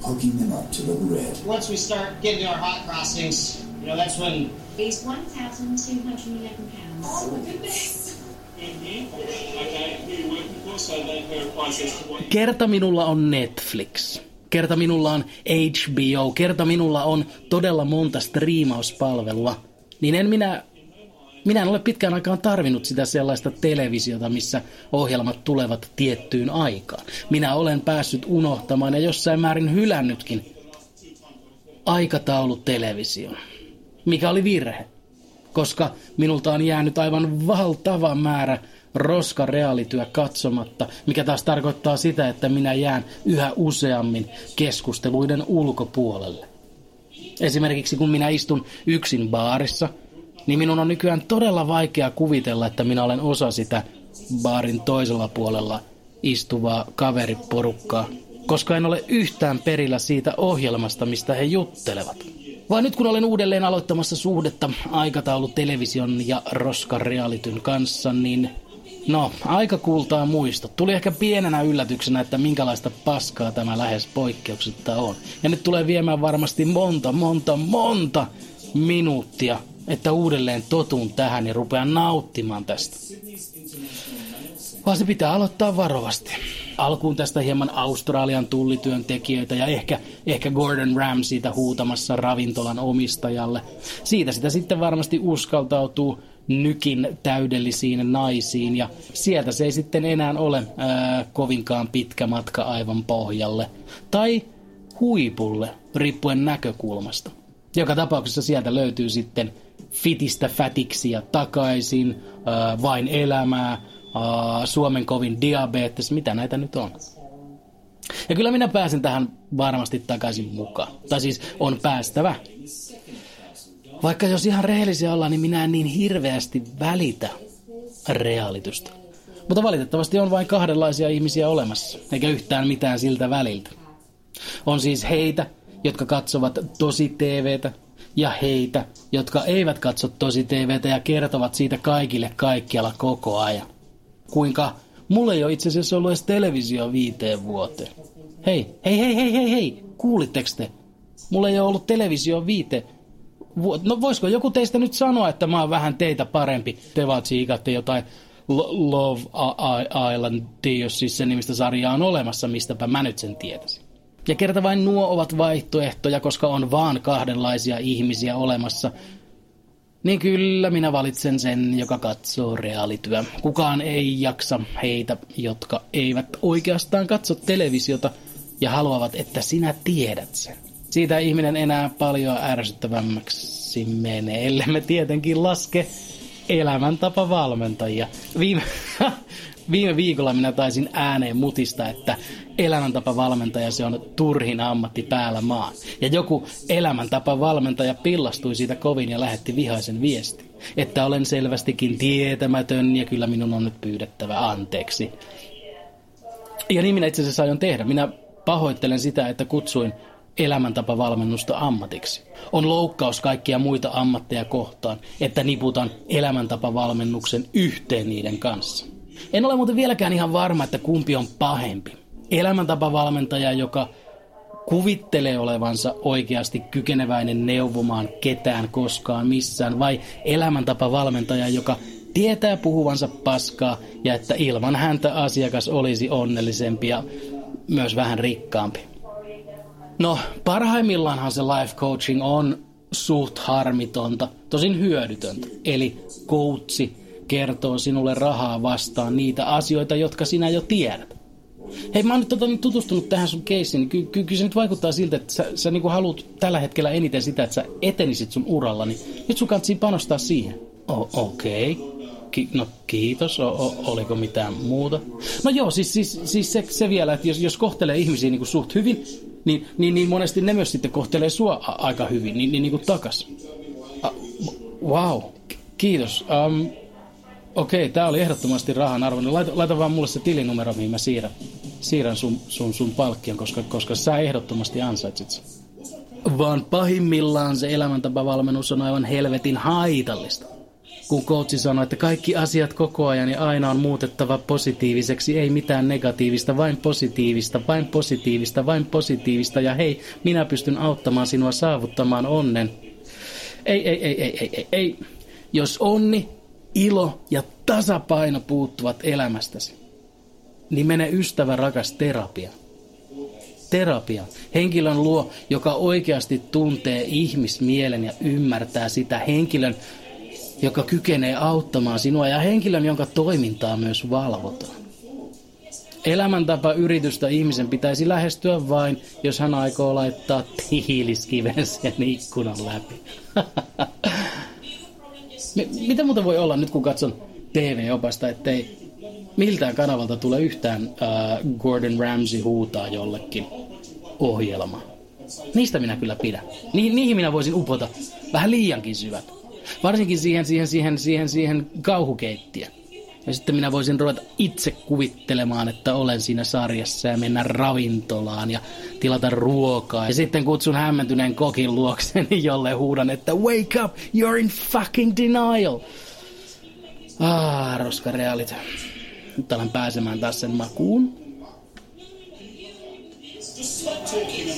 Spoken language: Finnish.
Poking them up to look red. Once we start getting to our hot crossings, you know, that's when is 1,211 pounds. Oh my goodness! Kerta minulla on Netflix. Kerta minulla on HBO. Kerta minulla on todella monta striimauspalvelua. Niin en minä... Minä en ole pitkään aikaan tarvinnut sitä sellaista televisiota, missä ohjelmat tulevat tiettyyn aikaan. Minä olen päässyt unohtamaan ja jossain määrin hylännytkin aikataulutelevision. Mikä oli virhe? koska minulta on jäänyt aivan valtava määrä roska reaalityö katsomatta, mikä taas tarkoittaa sitä, että minä jään yhä useammin keskusteluiden ulkopuolelle. Esimerkiksi kun minä istun yksin baarissa, niin minun on nykyään todella vaikea kuvitella, että minä olen osa sitä baarin toisella puolella istuvaa kaveriporukkaa, koska en ole yhtään perillä siitä ohjelmasta, mistä he juttelevat. Vai nyt kun olen uudelleen aloittamassa suhdetta aikataulu television ja roskarealityn kanssa, niin no, aika kultaa muistot. Tuli ehkä pienenä yllätyksenä, että minkälaista paskaa tämä lähes poikkeuksetta on. Ja nyt tulee viemään varmasti monta, monta, monta minuuttia, että uudelleen totun tähän ja rupean nauttimaan tästä. Vaan se pitää aloittaa varovasti alkuun tästä hieman Australian tullityöntekijöitä ja ehkä, ehkä Gordon Ramsayta huutamassa ravintolan omistajalle. Siitä sitä sitten varmasti uskaltautuu nykin täydellisiin naisiin ja sieltä se ei sitten enää ole ää, kovinkaan pitkä matka aivan pohjalle. Tai huipulle, riippuen näkökulmasta. Joka tapauksessa sieltä löytyy sitten fitistä fätiksiä takaisin, ää, vain elämää, uh, Suomen kovin diabetes, mitä näitä nyt on. Ja kyllä minä pääsen tähän varmasti takaisin mukaan. Tai siis on päästävä. Vaikka jos ihan rehellisiä ollaan, niin minä en niin hirveästi välitä reaalitystä. Mutta valitettavasti on vain kahdenlaisia ihmisiä olemassa, eikä yhtään mitään siltä väliltä. On siis heitä, jotka katsovat tosi TVtä, ja heitä, jotka eivät katso tosi TVtä ja kertovat siitä kaikille kaikkialla koko ajan kuinka mulla ei ole itse asiassa ollut edes televisio viiteen vuoteen. Hei, hei, hei, hei, hei, hei, kuulitteko te? Mulla ei ole ollut televisio viite No voisiko joku teistä nyt sanoa, että mä oon vähän teitä parempi? Te vaan tsiikatte jotain Love Island, jos siis se nimistä sarjaa on olemassa, mistäpä mä nyt sen tietäisin. Ja kerta vain nuo ovat vaihtoehtoja, koska on vaan kahdenlaisia ihmisiä olemassa, niin kyllä minä valitsen sen, joka katsoo reaalityö. Kukaan ei jaksa heitä, jotka eivät oikeastaan katso televisiota ja haluavat, että sinä tiedät sen. Siitä ihminen enää paljon ärsyttävämmäksi menee, ellei me tietenkin laske elämäntapa valmentajia. Viime, viime viikolla minä taisin ääneen mutista, että elämäntapavalmentaja se on turhin ammatti päällä maan. Ja joku elämäntapavalmentaja pillastui siitä kovin ja lähetti vihaisen viesti. Että olen selvästikin tietämätön ja kyllä minun on nyt pyydettävä anteeksi. Ja niin minä itse asiassa aion tehdä. Minä pahoittelen sitä, että kutsuin elämäntapavalmennusta ammatiksi. On loukkaus kaikkia muita ammatteja kohtaan, että niputan elämäntapavalmennuksen yhteen niiden kanssa. En ole muuten vieläkään ihan varma, että kumpi on pahempi. Elämäntapavalmentaja, joka kuvittelee olevansa oikeasti kykeneväinen neuvomaan ketään koskaan missään, vai elämäntapavalmentaja, joka tietää puhuvansa paskaa ja että ilman häntä asiakas olisi onnellisempi ja myös vähän rikkaampi. No, parhaimmillaanhan se life coaching on suht harmitonta, tosin hyödytöntä. Eli coachi kertoo sinulle rahaa vastaan niitä asioita, jotka sinä jo tiedät. Hei, mä oon nyt, tota, tutustunut tähän sun keissiin, niin kyllä ky- ky- se nyt vaikuttaa siltä, että sä, sä niin haluat tällä hetkellä eniten sitä, että sä etenisit sun uralla, niin nyt sun kannattaa panostaa siihen. Okei. Okay. Ki- no kiitos, o- o- oliko mitään muuta? No joo, siis, siis, siis se, se vielä, että jos, jos kohtelee ihmisiä niin kuin suht hyvin, niin, niin, niin monesti ne myös sitten kohtelee sua a- aika hyvin, niin, niin, niin kuin takas. Uh, wow, kiitos. Um, Okei, tämä oli ehdottomasti rahan arvoinen. Laita, laita vaan mulle se tilinumero, mihin mä siirrän, siirrän sun, sun, sun palkkion, koska, koska sä ehdottomasti ansaitsit sen. Vaan pahimmillaan se elämäntapavalmennus on aivan helvetin haitallista. Kun coachi sanoo, että kaikki asiat koko ajan ja aina on muutettava positiiviseksi, ei mitään negatiivista, vain positiivista, vain positiivista, vain positiivista ja hei, minä pystyn auttamaan sinua saavuttamaan onnen. Ei, ei, ei, ei, ei, ei, ei. Jos onni, ilo ja tasapaino puuttuvat elämästäsi, niin mene ystävä rakas terapia. Terapia. Henkilön luo, joka oikeasti tuntee ihmismielen ja ymmärtää sitä. Henkilön, joka kykenee auttamaan sinua ja henkilön, jonka toimintaa myös valvotaan. Elämäntapa yritystä ihmisen pitäisi lähestyä vain, jos hän aikoo laittaa tiiliskiven sen ikkunan läpi. Mitä muuta voi olla nyt, kun katson TV-opasta, ettei miltään kanavalta tule yhtään äh, Gordon Ramsay huutaa jollekin ohjelma. Niistä minä kyllä pidän. Ni- niihin minä voisin upota vähän liiankin syvät. Varsinkin siihen, siihen, siihen, siihen, siihen kauhukeittiön. Ja sitten minä voisin ruveta itse kuvittelemaan, että olen siinä sarjassa ja mennä ravintolaan ja tilata ruokaa. Ja sitten kutsun hämmentyneen kokin luokseni, jolle huudan, että wake up, you're in fucking denial. Ah, roska reality. Nyt alan pääsemään taas sen makuun. Just stop talking